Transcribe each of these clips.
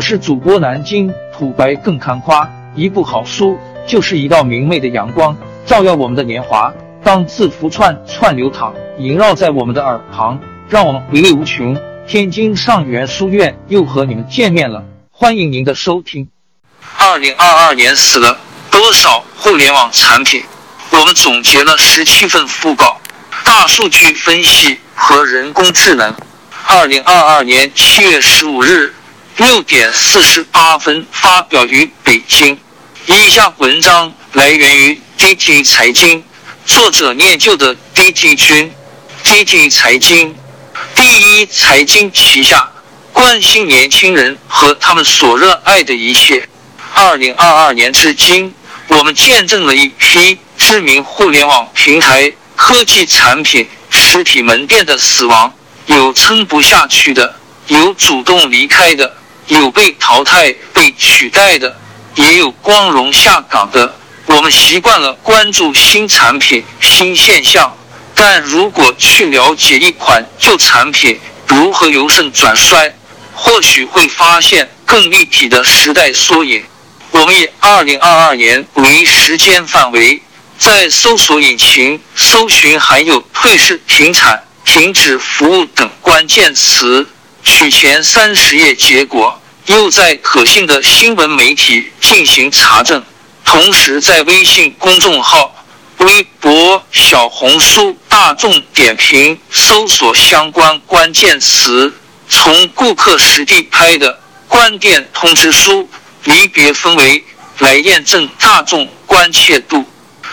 我是主播南京土白更看花，一部好书就是一道明媚的阳光，照耀我们的年华。当字符串串流淌，萦绕在我们的耳旁，让我们回味无穷。天津上元书院又和你们见面了，欢迎您的收听。二零二二年死了多少互联网产品？我们总结了十七份讣告。大数据分析和人工智能。二零二二年七月十五日六点四十八分发表于北京。以下文章来源于 DT 财经，作者念旧的 DT 君。DT 财经，第一财经旗下，关心年轻人和他们所热爱的一切。二零二二年至今，我们见证了一批知名互联网平台。科技产品、实体门店的死亡，有撑不下去的，有主动离开的，有被淘汰、被取代的，也有光荣下岗的。我们习惯了关注新产品、新现象，但如果去了解一款旧产品如何由盛转衰，或许会发现更立体的时代缩影。我们以二零二二年为时间范围。在搜索引擎搜寻含有“退市”“停产”“停止服务”等关键词，取前三十页结果，又在可信的新闻媒体进行查证，同时在微信公众号、微博、小红书、大众点评搜索相关关键词，从顾客实地拍的关店通知书离别氛围来验证大众关切度。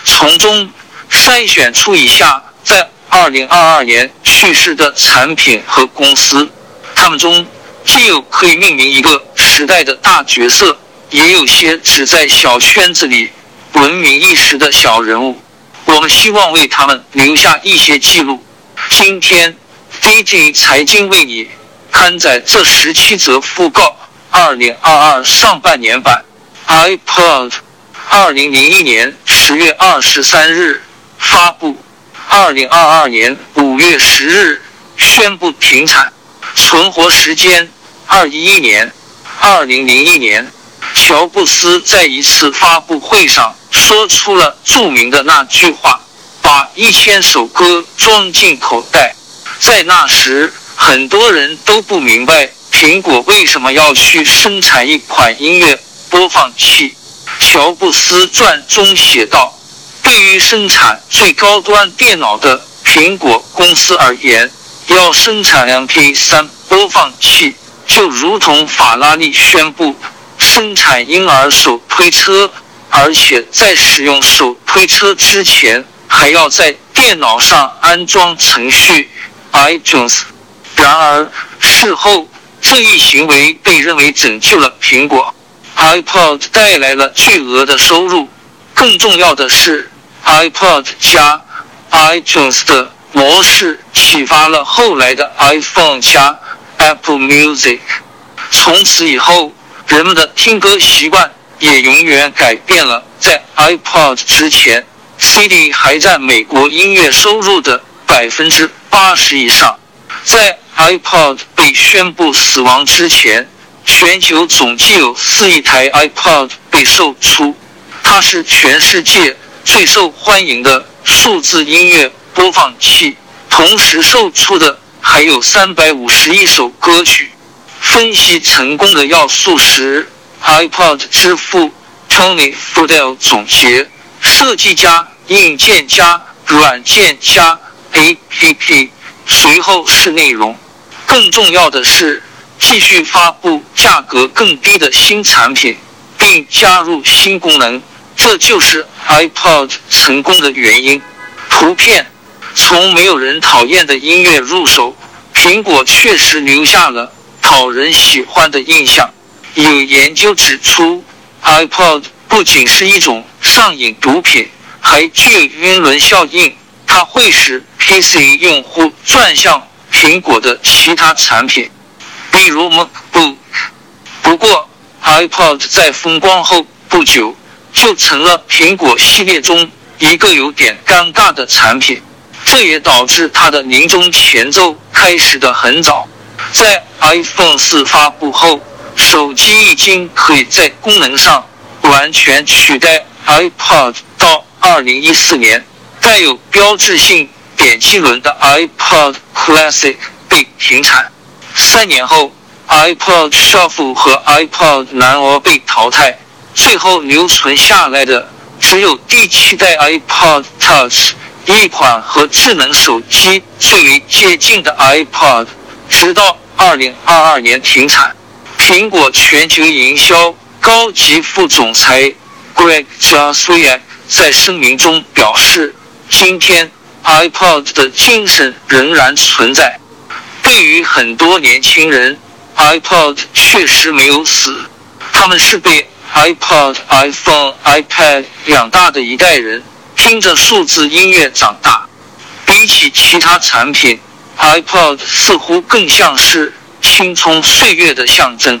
从中筛选出以下在二零二二年去世的产品和公司，他们中既有可以命名一个时代的大角色，也有些只在小圈子里闻名一时的小人物。我们希望为他们留下一些记录。今天，DJ 财经为你刊载这十七则讣告。二零二二上半年版，iPod。二零零一年十月二十三日发布，二零二二年五月十日宣布停产，存活时间二一一年。二零零一年，乔布斯在一次发布会上说出了著名的那句话：“把一千首歌装进口袋。”在那时，很多人都不明白苹果为什么要去生产一款音乐播放器。乔布斯传中写道：“对于生产最高端电脑的苹果公司而言，要生产 MP3 播放器，就如同法拉利宣布生产婴儿手推车，而且在使用手推车之前，还要在电脑上安装程序 iTunes。然而，事后这一行为被认为拯救了苹果。” iPod 带来了巨额的收入，更重要的是，iPod 加 iTunes 的模式启发了后来的 iPhone 加 Apple Music。从此以后，人们的听歌习惯也永远改变了。在 iPod 之前，CD 还占美国音乐收入的百分之八十以上。在 iPod 被宣布死亡之前。全球总计有四亿台 iPod 被售出，它是全世界最受欢迎的数字音乐播放器。同时售出的还有三百五十一首歌曲。分析成功的要素时，iPod 之父 Tony Fadell 总结：设计加硬件加软件加 APP，随后是内容。更重要的是。继续发布价格更低的新产品，并加入新功能，这就是 iPod 成功的原因。图片从没有人讨厌的音乐入手，苹果确实留下了讨人喜欢的印象。有研究指出，iPod 不仅是一种上瘾毒品，还具有晕轮效应，它会使 PC 用户转向苹果的其他产品。比如 MacBook，不过 iPod 在风光后不久就成了苹果系列中一个有点尴尬的产品，这也导致它的临终前奏开始的很早。在 iPhone 四发布后，手机已经可以在功能上完全取代 iPod。到二零一四年，带有标志性点击轮的 iPod Classic 被停产。三年后，iPod Shuffle 和 iPod Nano 被淘汰，最后留存下来的只有第七代 iPod Touch，一款和智能手机最为接近的 iPod，直到二零二二年停产。苹果全球营销高级副总裁 Greg Johnson 在声明中表示：“今天 iPod 的精神仍然存在。对于很多年轻人，iPod 确实没有死。他们是被 iPod、iPhone、iPad 养大的一代人，听着数字音乐长大。比起其他产品，iPod 似乎更像是……”青葱岁月的象征，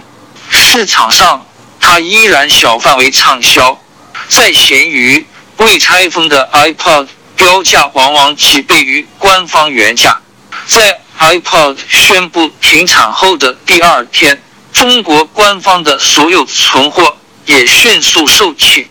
市场上它依然小范围畅销。在闲鱼，未拆封的 iPod 标价往往几倍于官方原价。在 iPod 宣布停产后的第二天，中国官方的所有存货也迅速售罄。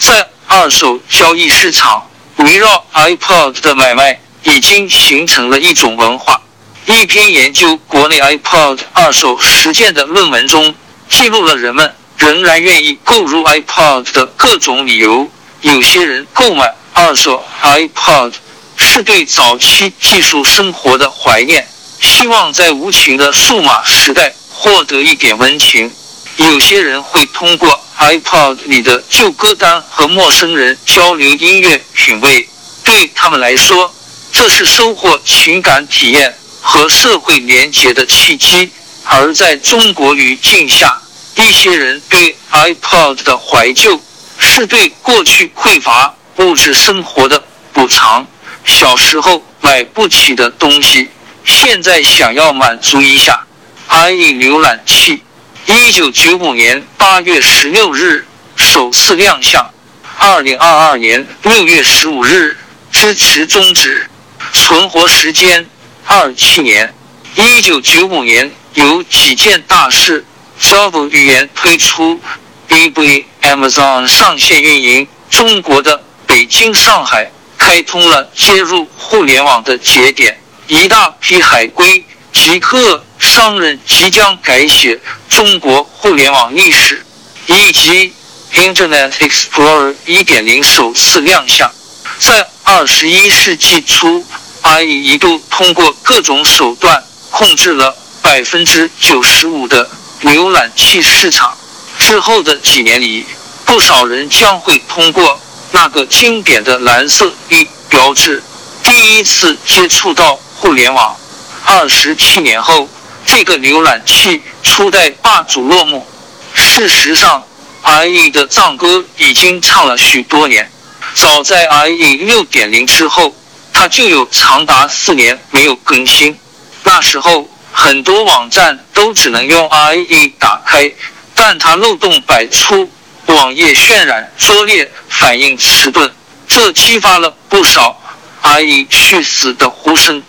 在二手交易市场，围绕 iPod 的买卖已经形成了一种文化。一篇研究国内 iPod 二手实践的论文中，记录了人们仍然愿意购入 iPod 的各种理由。有些人购买二手 iPod 是对早期技术生活的怀念，希望在无情的数码时代获得一点温情。有些人会通过 iPod 里的旧歌单和陌生人交流音乐品味，对他们来说，这是收获情感体验。和社会连结的契机，而在中国语境下，一些人对 iPod 的怀旧是对过去匮乏物质生活的补偿。小时候买不起的东西，现在想要满足一下。IE 浏览器，一九九五年八月十六日首次亮相，二零二二年六月十五日支持终止，存活时间。二七年，一九九五年有几件大事：Java 语言推出，BB Amazon 上线运营，中国的北京、上海开通了接入互联网的节点，一大批海归极客商人即将改写中国互联网历史，以及 Internet Explorer 一点零首次亮相，在二十一世纪初。IE 一度通过各种手段控制了百分之九十五的浏览器市场。之后的几年里，不少人将会通过那个经典的蓝色 E 标志，第一次接触到互联网。二十七年后，这个浏览器初代霸主落幕。事实上，IE 的藏歌已经唱了许多年。早在 IE 六点零之后。它就有长达四年没有更新，那时候很多网站都只能用 IE 打开，但它漏洞百出，网页渲染拙劣，反应迟钝，这激发了不少 IE 去死的呼声。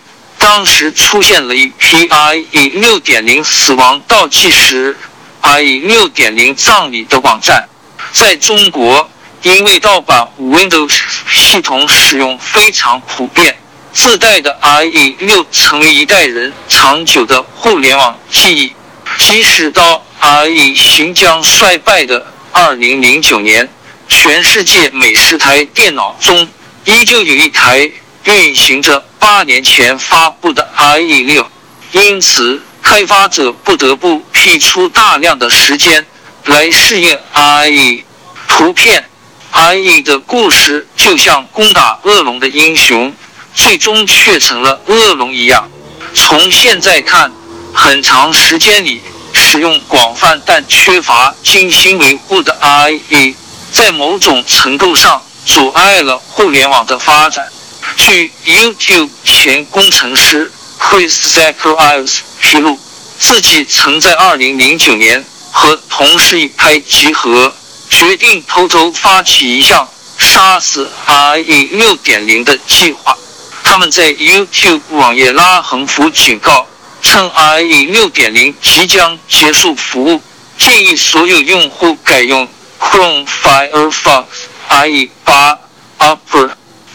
当时出现了一批 IE 六点零死亡倒计时、IE 六点零葬礼的网站，在中国。因为盗版 Windows 系统使用非常普遍，自带的 IE 六成为一代人长久的互联网记忆。即使到 IE 行将衰败的2009年，全世界每十台电脑中依旧有一台运行着八年前发布的 IE 六，因此开发者不得不辟出大量的时间来适应 IE 图片。IE 的故事就像攻打恶龙的英雄，最终却成了恶龙一样。从现在看，很长时间里使用广泛但缺乏精心维护的 IE，在某种程度上阻碍了互联网的发展。据 YouTube 前工程师 Chris Zacharias 披露，自己曾在2009年和同事一拍即合。决定偷偷发起一项杀死 IE 六点零的计划。他们在 YouTube 网页拉横幅警告，称 IE 六点零即将结束服务，建议所有用户改用 Chrome Firefox IE 八 Opera。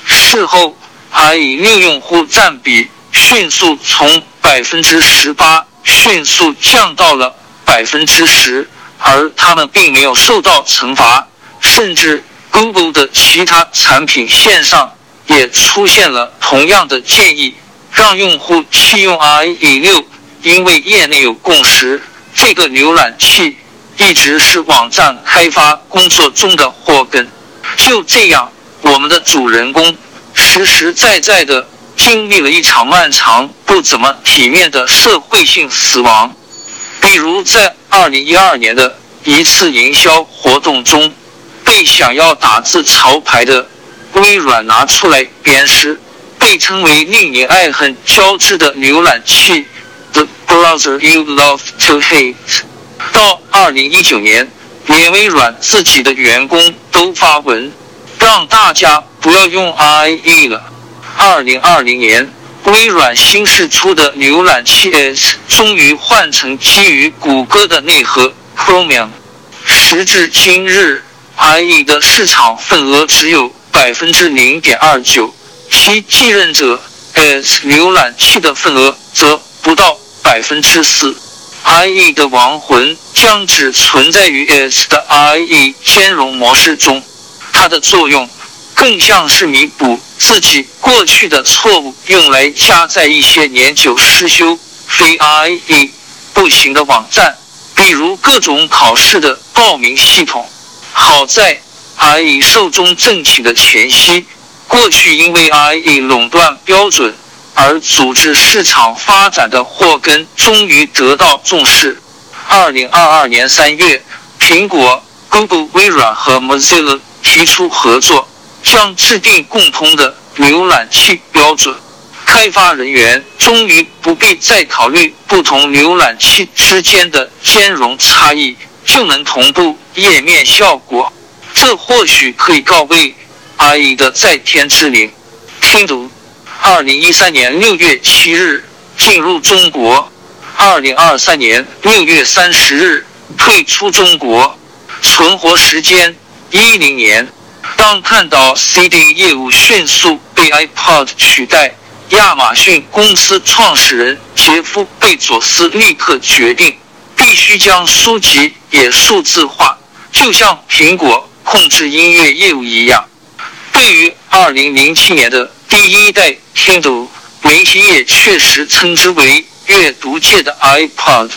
事后，IE 六用户占比迅速从百分之十八迅速降到了百分之十，而他们并没有受到惩罚，甚至 Google 的其他产品线上也出现了同样的建议，让用户弃用 IE 六，因为业内有共识。这个浏览器一直是网站开发工作中的祸根。就这样，我们的主人公实实在在的经历了一场漫长、不怎么体面的社会性死亡。比如，在二零一二年的一次营销活动中，被想要打字潮牌的微软拿出来鞭尸，被称为令你爱恨交织的浏览器。The browser you love to hate。到二零一九年，连微软自己的员工都发文，让大家不要用 IE 了。二零二零年，微软新释出的浏览器 S 终于换成基于谷歌的内核 Chromium。时至今日，IE 的市场份额只有百分之零点二九，其继任者 S 浏览器的份额则。不到百分之四，IE 的亡魂将只存在于 S 的 IE 兼容模式中。它的作用更像是弥补自己过去的错误，用来加载一些年久失修、非 IE 不行的网站，比如各种考试的报名系统。好在 IE 寿终正寝的前夕，过去因为 IE 垄断标准。而组织市场发展的祸根终于得到重视。二零二二年三月，苹果、Google、微软和 Mozilla 提出合作，将制定共通的浏览器标准。开发人员终于不必再考虑不同浏览器之间的兼容差异，就能同步页面效果。这或许可以告慰阿姨的在天之灵。听读。二零一三年六月七日进入中国，二零二三年六月三十日退出中国，存活时间一零年。当看到 CD 业务迅速被 iPod 取代，亚马逊公司创始人杰夫·贝佐斯立刻决定必须将书籍也数字化，就像苹果控制音乐业务一样。对于二零零七年的。第一代 Kindle，媒体也确实称之为阅读界的 iPod。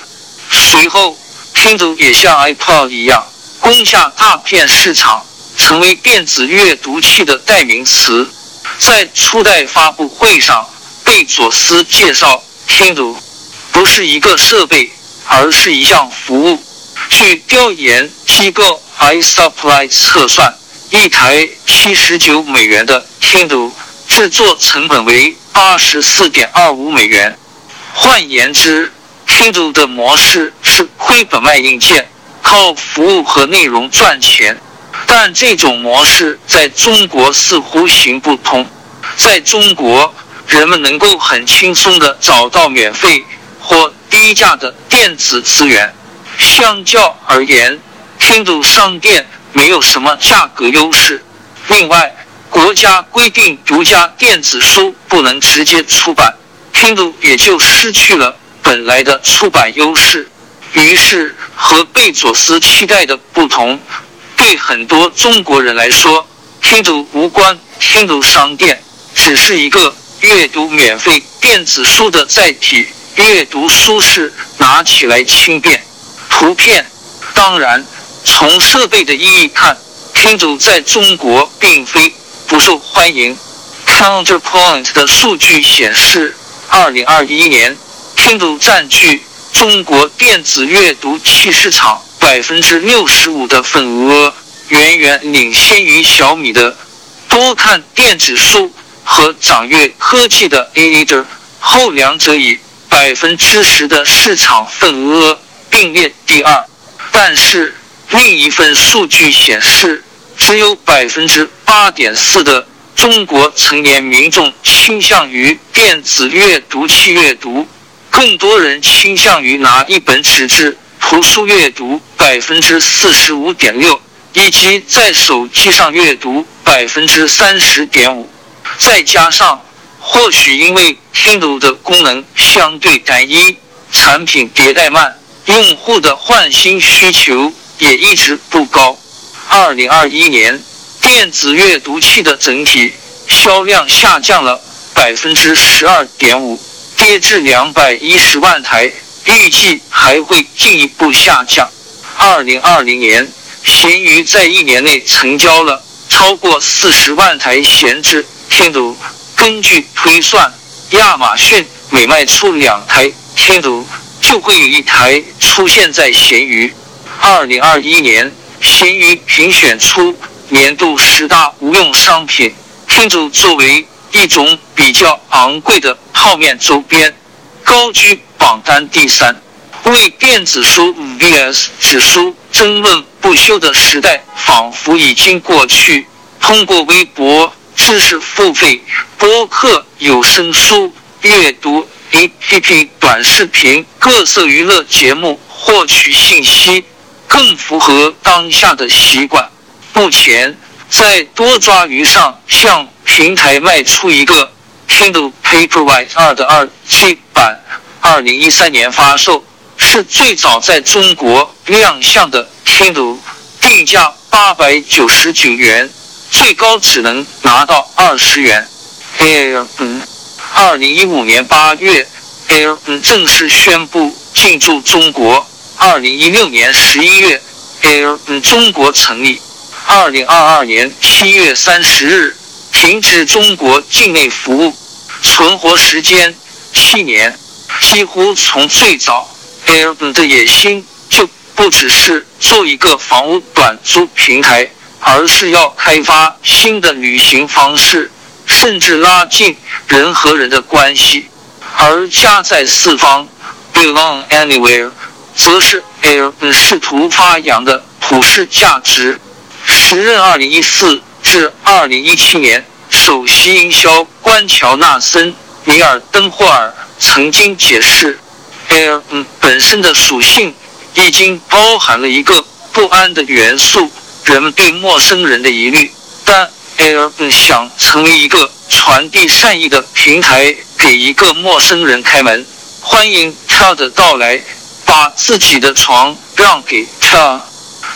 随后，Kindle 也像 iPod 一样攻下大片市场，成为电子阅读器的代名词。在初代发布会上，贝佐斯介绍 Kindle 不是一个设备，而是一项服务。据调研机构 iSupply 测算，一台七十九美元的 Kindle。制作成本为八十四点二五美元。换言之，Kindle 的模式是亏本卖硬件，靠服务和内容赚钱。但这种模式在中国似乎行不通。在中国，人们能够很轻松的找到免费或低价的电子资源。相较而言，Kindle 商店没有什么价格优势。另外，国家规定独家电子书不能直接出版，Kindle 也就失去了本来的出版优势。于是，和贝佐斯期待的不同，对很多中国人来说，Kindle 无关。Kindle 商店只是一个阅读免费电子书的载体，阅读舒适，拿起来轻便。图片，当然，从设备的意义看，Kindle 在中国并非。不受欢迎。Counterpoint 的数据显示，二零二一年，Kindle 占据中国电子阅读器市场百分之六十五的份额，远远领先于小米的多看电子书和掌阅科技的 A A 的后两者以百分之十的市场份额并列第二。但是，另一份数据显示。只有百分之八点四的中国成年民众倾向于电子阅读器阅读，更多人倾向于拿一本纸质图书阅读百分之四十五点六，以及在手机上阅读百分之三十点五。再加上，或许因为 Kindle 的功能相对单一，产品迭代慢，用户的换新需求也一直不高。二零二一年，电子阅读器的整体销量下降了百分之十二点五，跌至两百一十万台，预计还会进一步下降。二零二零年，闲鱼在一年内成交了超过四十万台闲置 Kindle。根据推算，亚马逊每卖出两台 Kindle，就会有一台出现在闲鱼。二零二一年，闲鱼评选出年度十大无用商品，Kindle 作为一种比较昂贵的泡面周边，高居榜单第三。为电子书 vs 纸书争论不休的时代仿佛已经过去。通过微博。知识付费、播客、有声书、阅读 APP、短视频、各色娱乐节目获取信息，更符合当下的习惯。目前，在多抓鱼上向平台卖出一个 Kindle Paperwhite 二的二 G 版，二零一三年发售，是最早在中国亮相的 Kindle，定价八百九十九元。最高只能拿到二十元。Air，嗯，二零一五年八月，Air 嗯正式宣布进驻中国。二零一六年十一月，Air 嗯中国成立。二零二二年七月三十日，停止中国境内服务，存活时间七年。几乎从最早，Airbnb 的野心就不只是做一个房屋短租平台。而是要开发新的旅行方式，甚至拉近人和人的关系。而家在四方，belong anywhere，则是 Airbnb 试图发扬的普世价值。时任二零一四至二零一七年首席营销官乔纳森·米尔登霍尔曾经解释，Air 本身的属性已经包含了一个不安的元素。人们对陌生人的疑虑，但 Air 想成为一个传递善意的平台，给一个陌生人开门，欢迎他的到来，把自己的床让给他。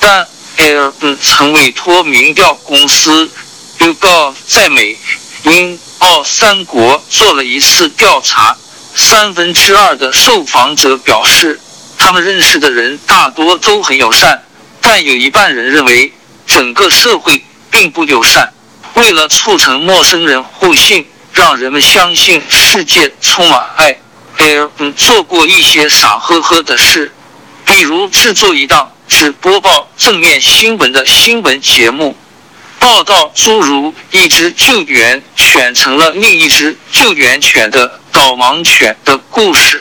但 airbn 曾委托民调公司 y o u g o 在美、英、澳三国做了一次调查，三分之二的受访者表示，他们认识的人大多都很友善，但有一半人认为。整个社会并不友善。为了促成陌生人互信，让人们相信世界充满爱，Air 做过一些傻呵呵的事，比如制作一档只播报正面新闻的新闻节目，报道诸如一只救援犬成了另一只救援犬的导盲犬的故事。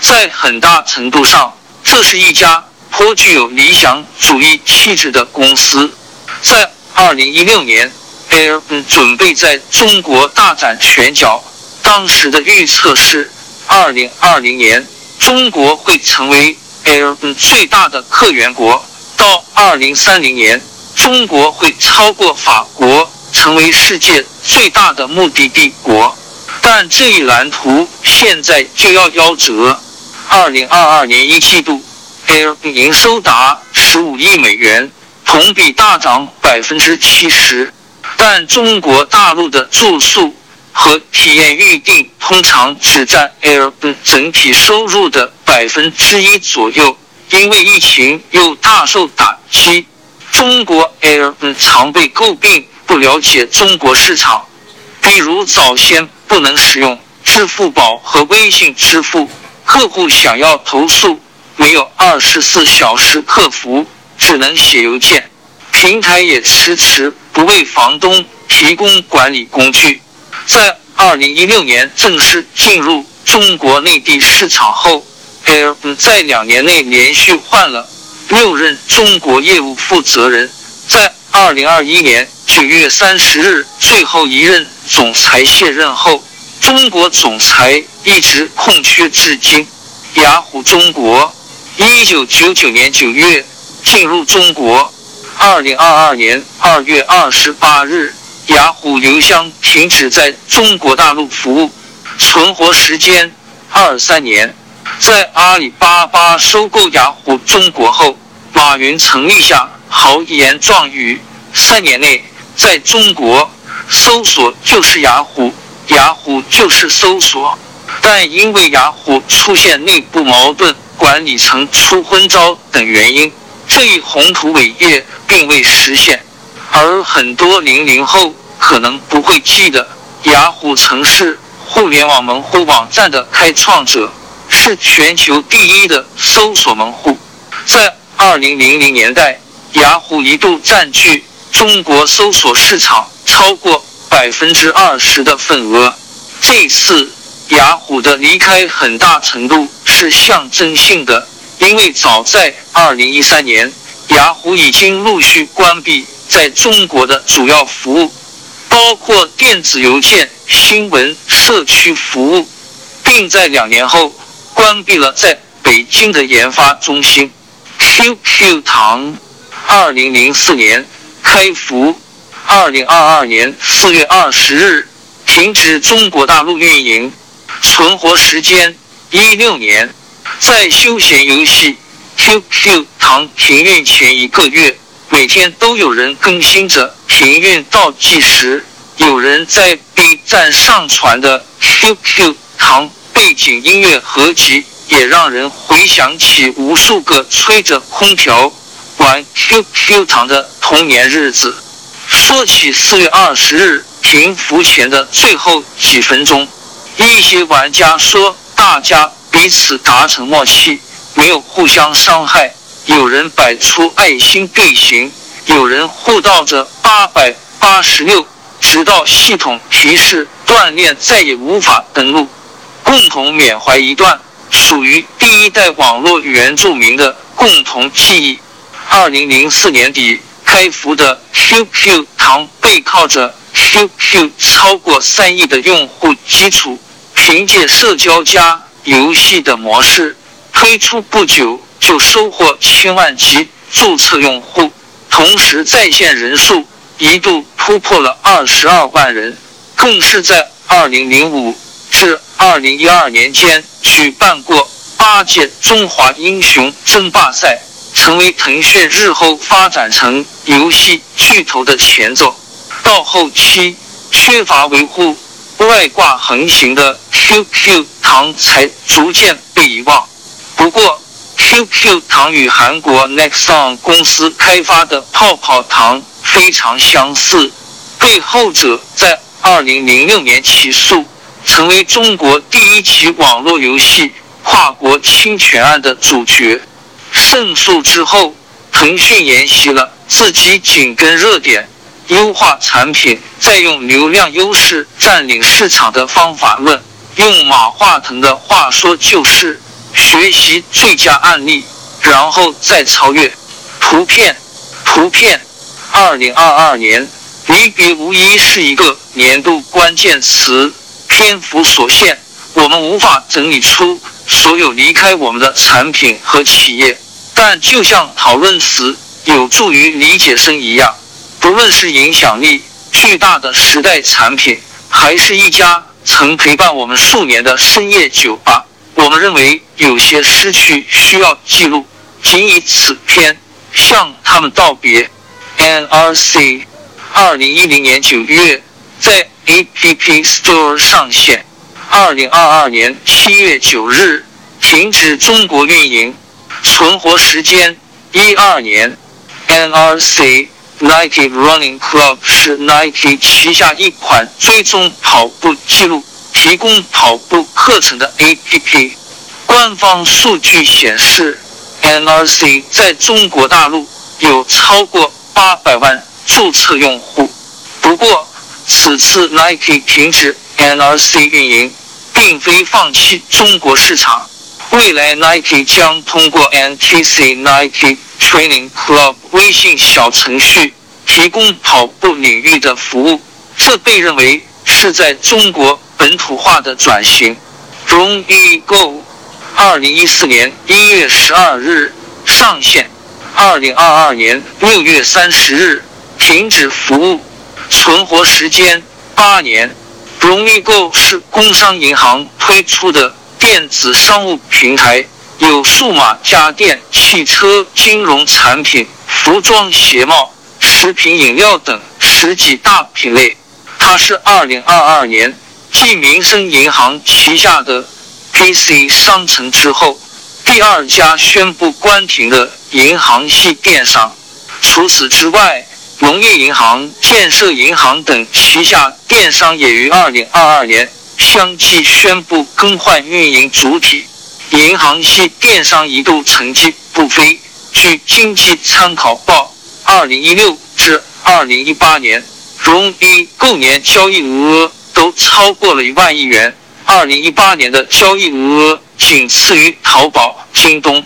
在很大程度上，这是一家颇具有理想主义气质的公司。在二零一六年，Airbnb 准备在中国大展拳脚。当时的预测是，二零二零年中国会成为 Airbnb 最大的客源国，到二零三零年，中国会超过法国，成为世界最大的目的地国。但这一蓝图现在就要夭折。二零二二年一季度，Air 营收达十五亿美元。同比大涨百分之七十，但中国大陆的住宿和体验预订通常只占 Air 整体收入的百分之一左右，因为疫情又大受打击。中国 Air 常被诟病不了解中国市场，比如早先不能使用支付宝和微信支付，客户想要投诉没有二十四小时客服。只能写邮件，平台也迟迟不为房东提供管理工具。在二零一六年正式进入中国内地市场后，Air 在两年内连续换了六任中国业务负责人。在二零二一年九月三十日，最后一任总裁卸任后，中国总裁一直空缺至今。雅虎中国。一九九九年九月进入中国。二零二二年二月二十八日，雅虎邮箱停止在中国大陆服务，存活时间二三年。在阿里巴巴收购雅虎中国后，马云曾立下豪言壮语：三年内在中国搜索就是雅虎，雅虎就是搜索。但因为雅虎出现内部矛盾、管理层出昏招等原因，这一宏图伟业并未实现。而很多零零后可能不会记得，雅虎曾是互联网门户网站的开创者，是全球第一的搜索门户。在二零零零年代，雅虎一度占据中国搜索市场超过百分之二十的份额。这次。雅虎的离开很大程度是象征性的，因为早在二零一三年，雅虎已经陆续关闭在中国的主要服务，包括电子邮件、新闻、社区服务，并在两年后关闭了在北京的研发中心。QQ 堂，二零零四年开服，二零二二年四月二十日停止中国大陆运营。存活时间一六年，在休闲游戏 QQ 糖停运前一个月，每天都有人更新着停运倒计时。有人在 B 站上传的 QQ 糖背景音乐合集，也让人回想起无数个吹着空调玩 QQ 糖的童年日子。说起四月二十日停服前的最后几分钟。一些玩家说，大家彼此达成默契，没有互相伤害。有人摆出爱心队形，有人互道着八百八十六，直到系统提示锻炼，再也无法登录，共同缅怀一段属于第一代网络原住民的共同记忆。二零零四年底开服的 QQ 糖，背靠着 QQ 超过三亿的用户基础。凭借社交加游戏的模式推出不久，就收获千万级注册用户，同时在线人数一度突破了二十二万人，更是在二零零五至二零一二年间举办过八届中华英雄争霸赛，成为腾讯日后发展成游戏巨头的前奏。到后期缺乏维护。外挂横行的 QQ 糖才逐渐被遗忘。不过，QQ 糖与韩国 Nexon 公司开发的泡泡糖非常相似，被后者在2006年起诉，成为中国第一起网络游戏跨国侵权案的主角。胜诉之后，腾讯沿袭了自己紧跟热点。优化产品，再用流量优势占领市场的方法论，用马化腾的话说就是学习最佳案例，然后再超越。图片，图片，二零二二年离别无疑是一个年度关键词。篇幅所限，我们无法整理出所有离开我们的产品和企业，但就像讨论词有助于理解声一样。不论是影响力巨大的时代产品，还是一家曾陪伴我们数年的深夜酒吧，我们认为有些失去需要记录。仅以此篇向他们道别。NRC，二零一零年九月在 App Store 上线，二零二二年七月九日停止中国运营，存活时间一二年。NRC。Nike Running Club 是 Nike 旗下一款追踪跑步记录、提供跑步课程的 APP。官方数据显示，NRC 在中国大陆有超过八百万注册用户。不过，此次 Nike 停止 NRC 运营，并非放弃中国市场。未来 Nike 将通过 NTC Nike Training Club 微信小程序提供跑步领域的服务，这被认为是在中国本土化的转型。容易 Go 二零一四年一月十二日上线，二零二二年六月三十日停止服务，存活时间八年。容易购是工商银行推出的电子商务平台，有数码家电、汽车、金融产品、服装鞋帽、食品饮料等十几大品类。它是二零二二年继民生银行旗下的 PC 商城之后第二家宣布关停的银行系电商。除此之外，农业银行、建设银行等旗下电商也于二零二二年相继宣布更换运营主体，银行系电商一度成绩不菲。据经济参考报，二零一六至二零一八年融币购年交易额都超过了一万亿元，二零一八年的交易额仅次于淘宝、京东。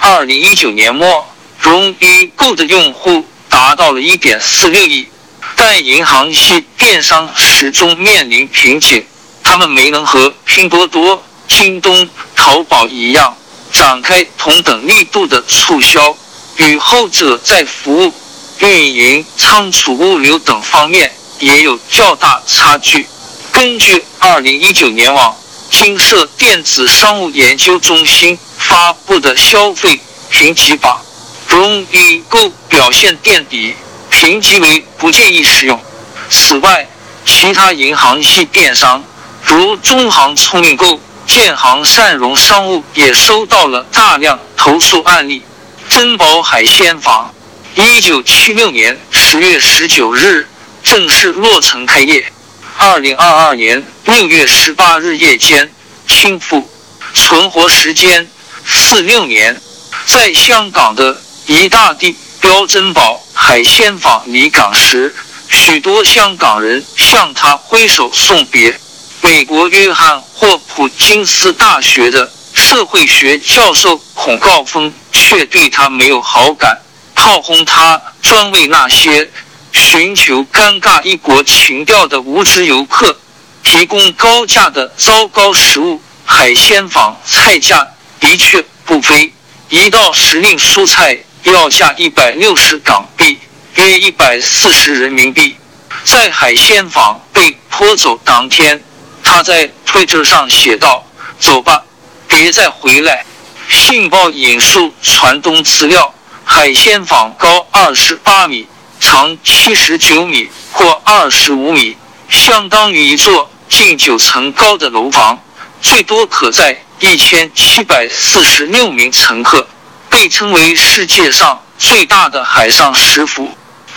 二零一九年末融币购的用户。达到了一点四六亿，但银行系电商始终面临瓶颈，他们没能和拼多多、京东、淘宝一样展开同等力度的促销，与后者在服务、运营、仓储、物流等方面也有较大差距。根据二零一九年网金社电子商务研究中心发布的消费评级榜。融易购表现垫底，评级为不建议使用。此外，其他银行系电商如中行聪明购、建行善融商务也收到了大量投诉案例。珍宝海鲜坊，一九七六年十月十九日正式落成开业，二零二二年六月十八日夜间清付，存活时间四六年，在香港的。一大地标珍宝海鲜坊离港时，许多香港人向他挥手送别。美国约翰霍普金斯大学的社会学教授孔告峰却对他没有好感，炮轰他专为那些寻求尴尬异国情调的无知游客提供高价的糟糕食物。海鲜坊菜价的确不菲，一道时令蔬菜。要价一百六十港币，约一百四十人民币。在海鲜坊被拖走当天，他在推特上写道：“走吧，别再回来。”信报引述传东资料：海鲜坊高二十八米，长七十九米或二十五米，相当于一座近九层高的楼房，最多可载一千七百四十六名乘客。被称为世界上最大的海上食府。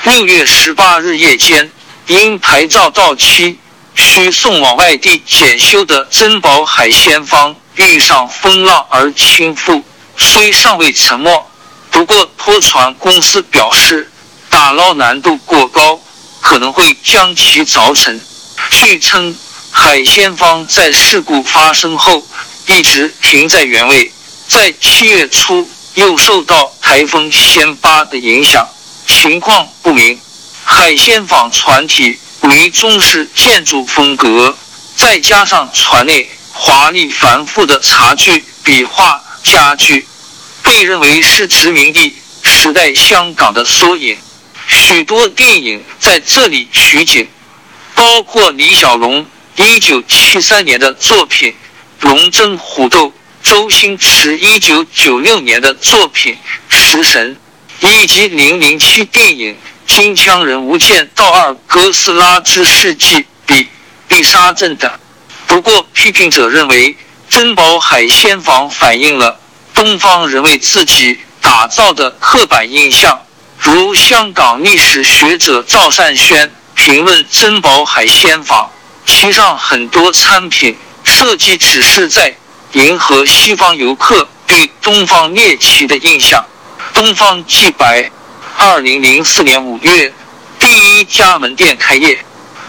六月十八日夜间，因牌照到期需送往外地检修的珍宝海鲜坊遇上风浪而倾覆，虽尚未沉没，不过拖船公司表示打捞难度过高，可能会将其凿沉。据称，海鲜坊在事故发生后一直停在原位，在七月初。又受到台风仙巴的影响，情况不明。海鲜坊船体为中式建筑风格，再加上船内华丽繁复的茶具、笔画、家具，被认为是殖民地时代香港的缩影。许多电影在这里取景，包括李小龙1973年的作品《龙争虎斗》。周星驰一九九六年的作品《食神》，以及零零七电影《金枪人无间道二：哥斯拉之世纪比必杀阵》等。不过，批评者认为，珍宝海鲜坊反映了东方人为自己打造的刻板印象。如香港历史学者赵善轩评论珍宝海鲜坊，其上很多餐品设计只是在。迎合西方游客对东方猎奇的印象。东方既白，二零零四年五月第一家门店开业，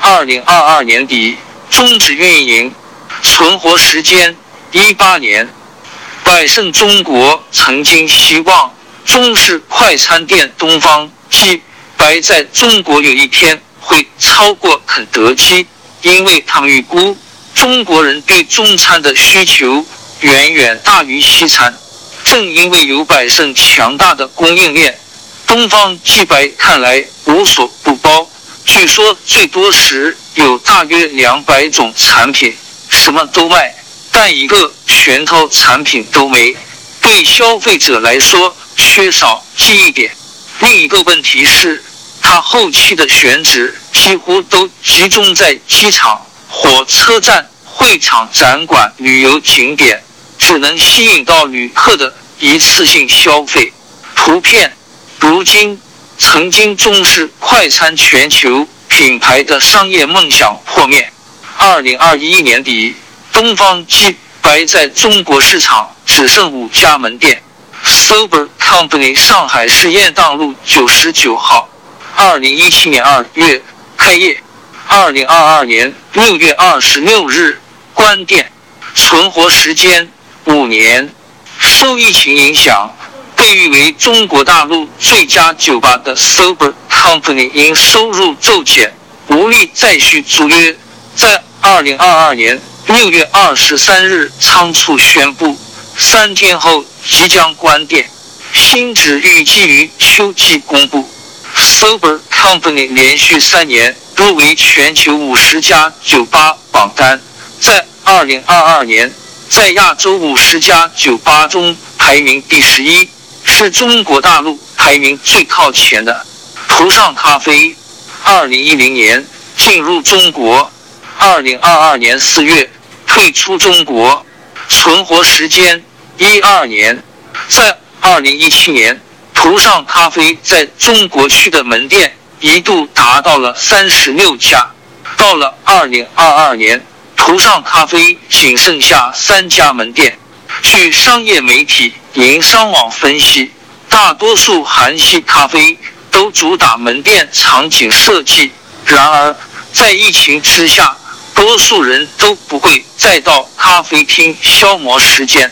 二零二二年底终止运营，存活时间一八年。百胜中国曾经希望中式快餐店东方既白在中国有一天会超过肯德基，因为他们预估。中国人对中餐的需求远远大于西餐。正因为有百胜强大的供应链，东方既白看来无所不包。据说最多时有大约两百种产品，什么都卖，但一个全套产品都没。对消费者来说，缺少记忆点。另一个问题是，它后期的选址几乎都集中在机场、火车站、会场、展馆、旅游景点，只能吸引到旅客的一次性消费。图片，如今。曾经重视快餐全球品牌的商业梦想破灭。二零二一年底，东方既白在中国市场只剩五家门店。Sober Company 上海市雁荡路九十九号，二零一七年二月开业，二零二二年六月二十六日关店，存活时间五年。受疫情影响。被誉为中国大陆最佳酒吧的 Sober Company 因收入骤减，无力再续租约，在二零二二年六月二十三日仓促宣布，三天后即将关店，新址预计于秋季公布。Sober Company 连续三年入围全球五十家酒吧榜单，在二零二二年在亚洲五十家酒吧中排名第十一。是中国大陆排名最靠前的。图上咖啡，二零一零年进入中国，二零二二年四月退出中国，存活时间一二年。在二零一七年，图上咖啡在中国区的门店一度达到了三十六家。到了二零二二年，图上咖啡仅剩下三家门店。据商业媒体。营商网分析，大多数韩系咖啡都主打门店场景设计。然而，在疫情之下，多数人都不会再到咖啡厅消磨时间。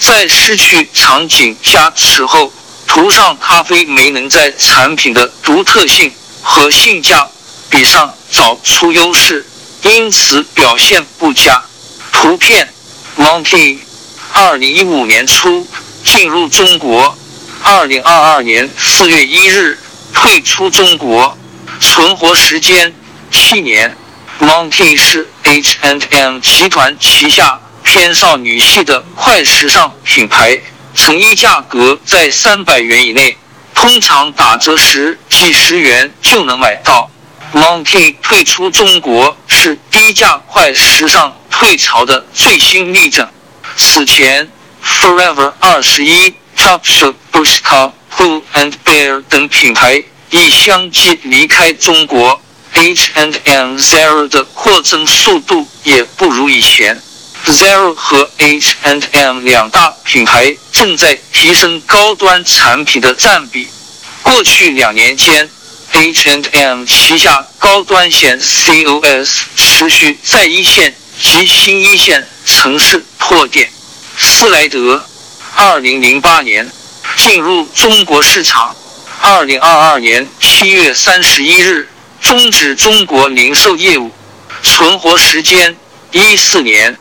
在失去场景加持后，涂上咖啡没能在产品的独特性和性价比上找出优势，因此表现不佳。图片：Monkey，二零一五年初。进入中国，二零二二年四月一日退出中国，存活时间七年。Monkey 是 H and M 集团旗下偏少女系的快时尚品牌，成衣价格在三百元以内，通常打折时几十元就能买到。Monkey 退出中国是低价快时尚退潮的最新例证。此前。Forever 二十一、Topshop、Bershka、Pull and Bear 等品牌已相继离开中国，H and M、Zara 的扩增速度也不如以前。Zara 和 H and M 两大品牌正在提升高端产品的占比。过去两年间，H and M 旗下高端线 COS 持续在一线及新一线城市破店。斯莱德，二零零八年进入中国市场，二零二二年七月三十一日终止中国零售业务，存活时间一四年。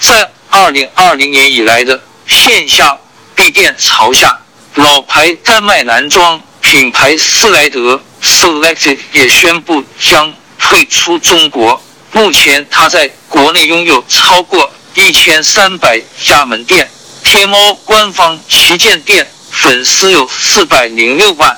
在二零二零年以来的线下闭店潮下，老牌丹麦男装品牌斯莱德 （Selected） 也宣布将退出中国。目前，他在国内拥有超过。一千三百家门店，天猫官方旗舰店粉丝有四百零六万。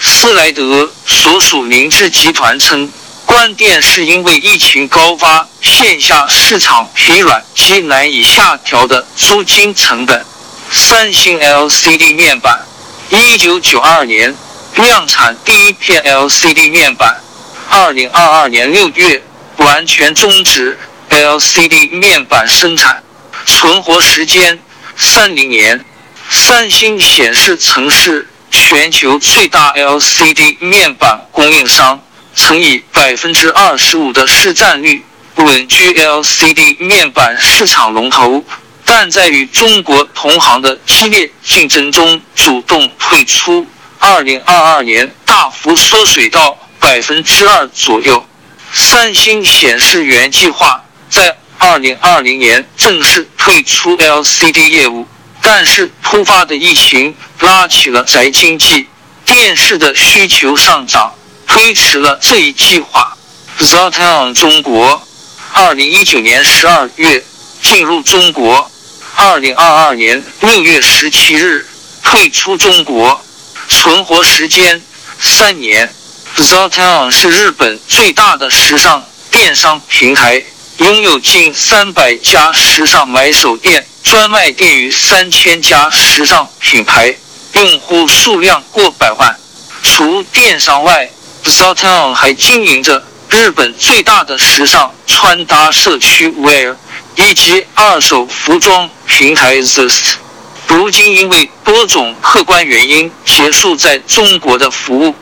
斯莱德所属明治集团称，关店是因为疫情高发，线下市场疲软及难以下调的租金成本。三星 LCD 面板，一九九二年量产第一片 LCD 面板，二零二二年六月完全终止。LCD 面板生产存活时间三零年。三星显示曾是全球最大 LCD 面板供应商，曾以百分之二十五的市占率稳居 LCD 面板市场龙头，但在与中国同行的激烈竞争中主动退出。二零二二年大幅缩水到百分之二左右。三星显示原计划。在二零二零年正式退出 LCD 业务，但是突发的疫情拉起了宅经济，电视的需求上涨，推迟了这一计划。Zotaon 中国，二零一九年十二月进入中国，二零二二年六月十七日退出中国，存活时间三年。Zotaon 是日本最大的时尚电商平台。拥有近三百家时尚买手店，专卖店与三千家时尚品牌，用户数量过百万。除电商外，Zotown 还经营着日本最大的时尚穿搭社区 Wear，以及二手服装平台 Zest。如今因为多种客观原因结束在中国的服务。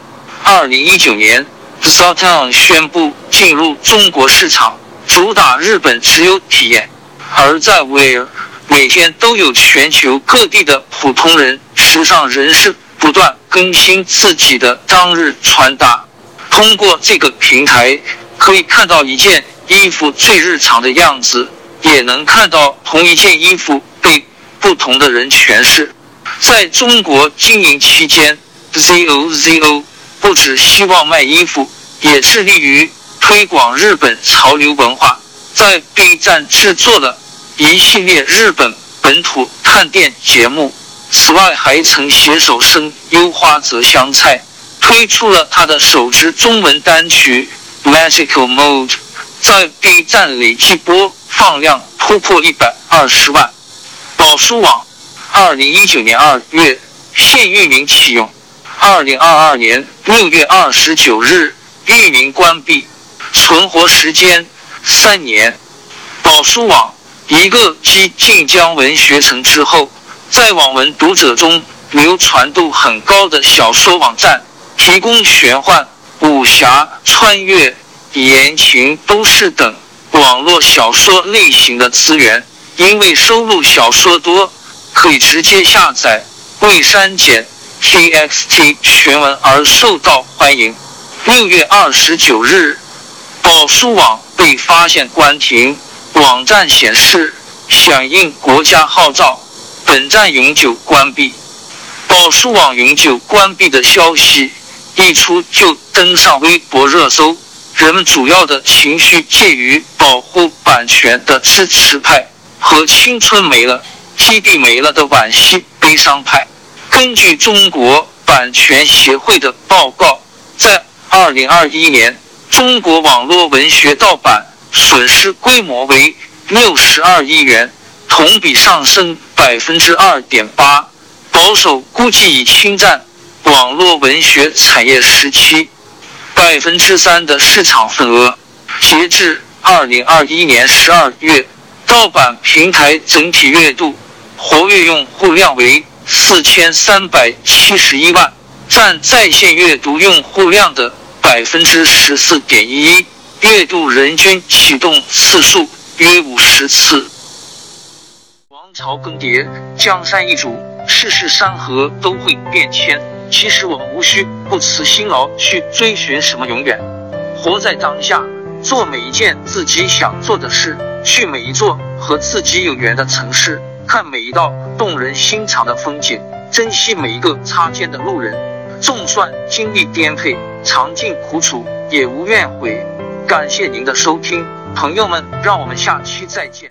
二零一九年，Zotown 宣布进入中国市场。主打日本持有体验，而在威尔，每天都有全球各地的普通人、时尚人士不断更新自己的当日穿搭。通过这个平台，可以看到一件衣服最日常的样子，也能看到同一件衣服被不同的人诠释。在中国经营期间，ZOZO 不只希望卖衣服，也致力于。推广日本潮流文化，在 B 站制作了一系列日本本土探店节目。此外，还曾携手声优花泽香菜，推出了他的首支中文单曲《Magical Mode》，在 B 站累计播放量突破一百二十万。宝书网，二零一九年二月现域名启用，二零二二年六月二十九日域名关闭。存活时间三年。宝书网，一个继晋江文学城之后，在网文读者中流传度很高的小说网站，提供玄幻、武侠、穿越、言情、都市等网络小说类型的资源。因为收录小说多，可以直接下载未删减 TXT 全文而受到欢迎。六月二十九日。宝书网被发现关停，网站显示响应国家号召，本站永久关闭。宝书网永久关闭的消息一出就登上微博热搜，人们主要的情绪介于保护版权的支持派和青春没了、基地没了的惋惜悲伤派。根据中国版权协会的报告，在二零二一年。中国网络文学盗版损失规模为六十二亿元，同比上升百分之二点八，保守估计已侵占网络文学产业十七百分之三的市场份额。截至二零二一年十二月，盗版平台整体月度活跃用户量为四千三百七十一万，占在线阅读用户量的。百分之十四点一，月度人均启动次数约五十次。王朝更迭，江山易主，世事山河都会变迁。其实我们无需不辞辛劳去追寻什么永远，活在当下，做每一件自己想做的事，去每一座和自己有缘的城市，看每一道动人心肠的风景，珍惜每一个擦肩的路人。纵算经历颠沛。尝尽苦楚也无怨悔。感谢您的收听，朋友们，让我们下期再见。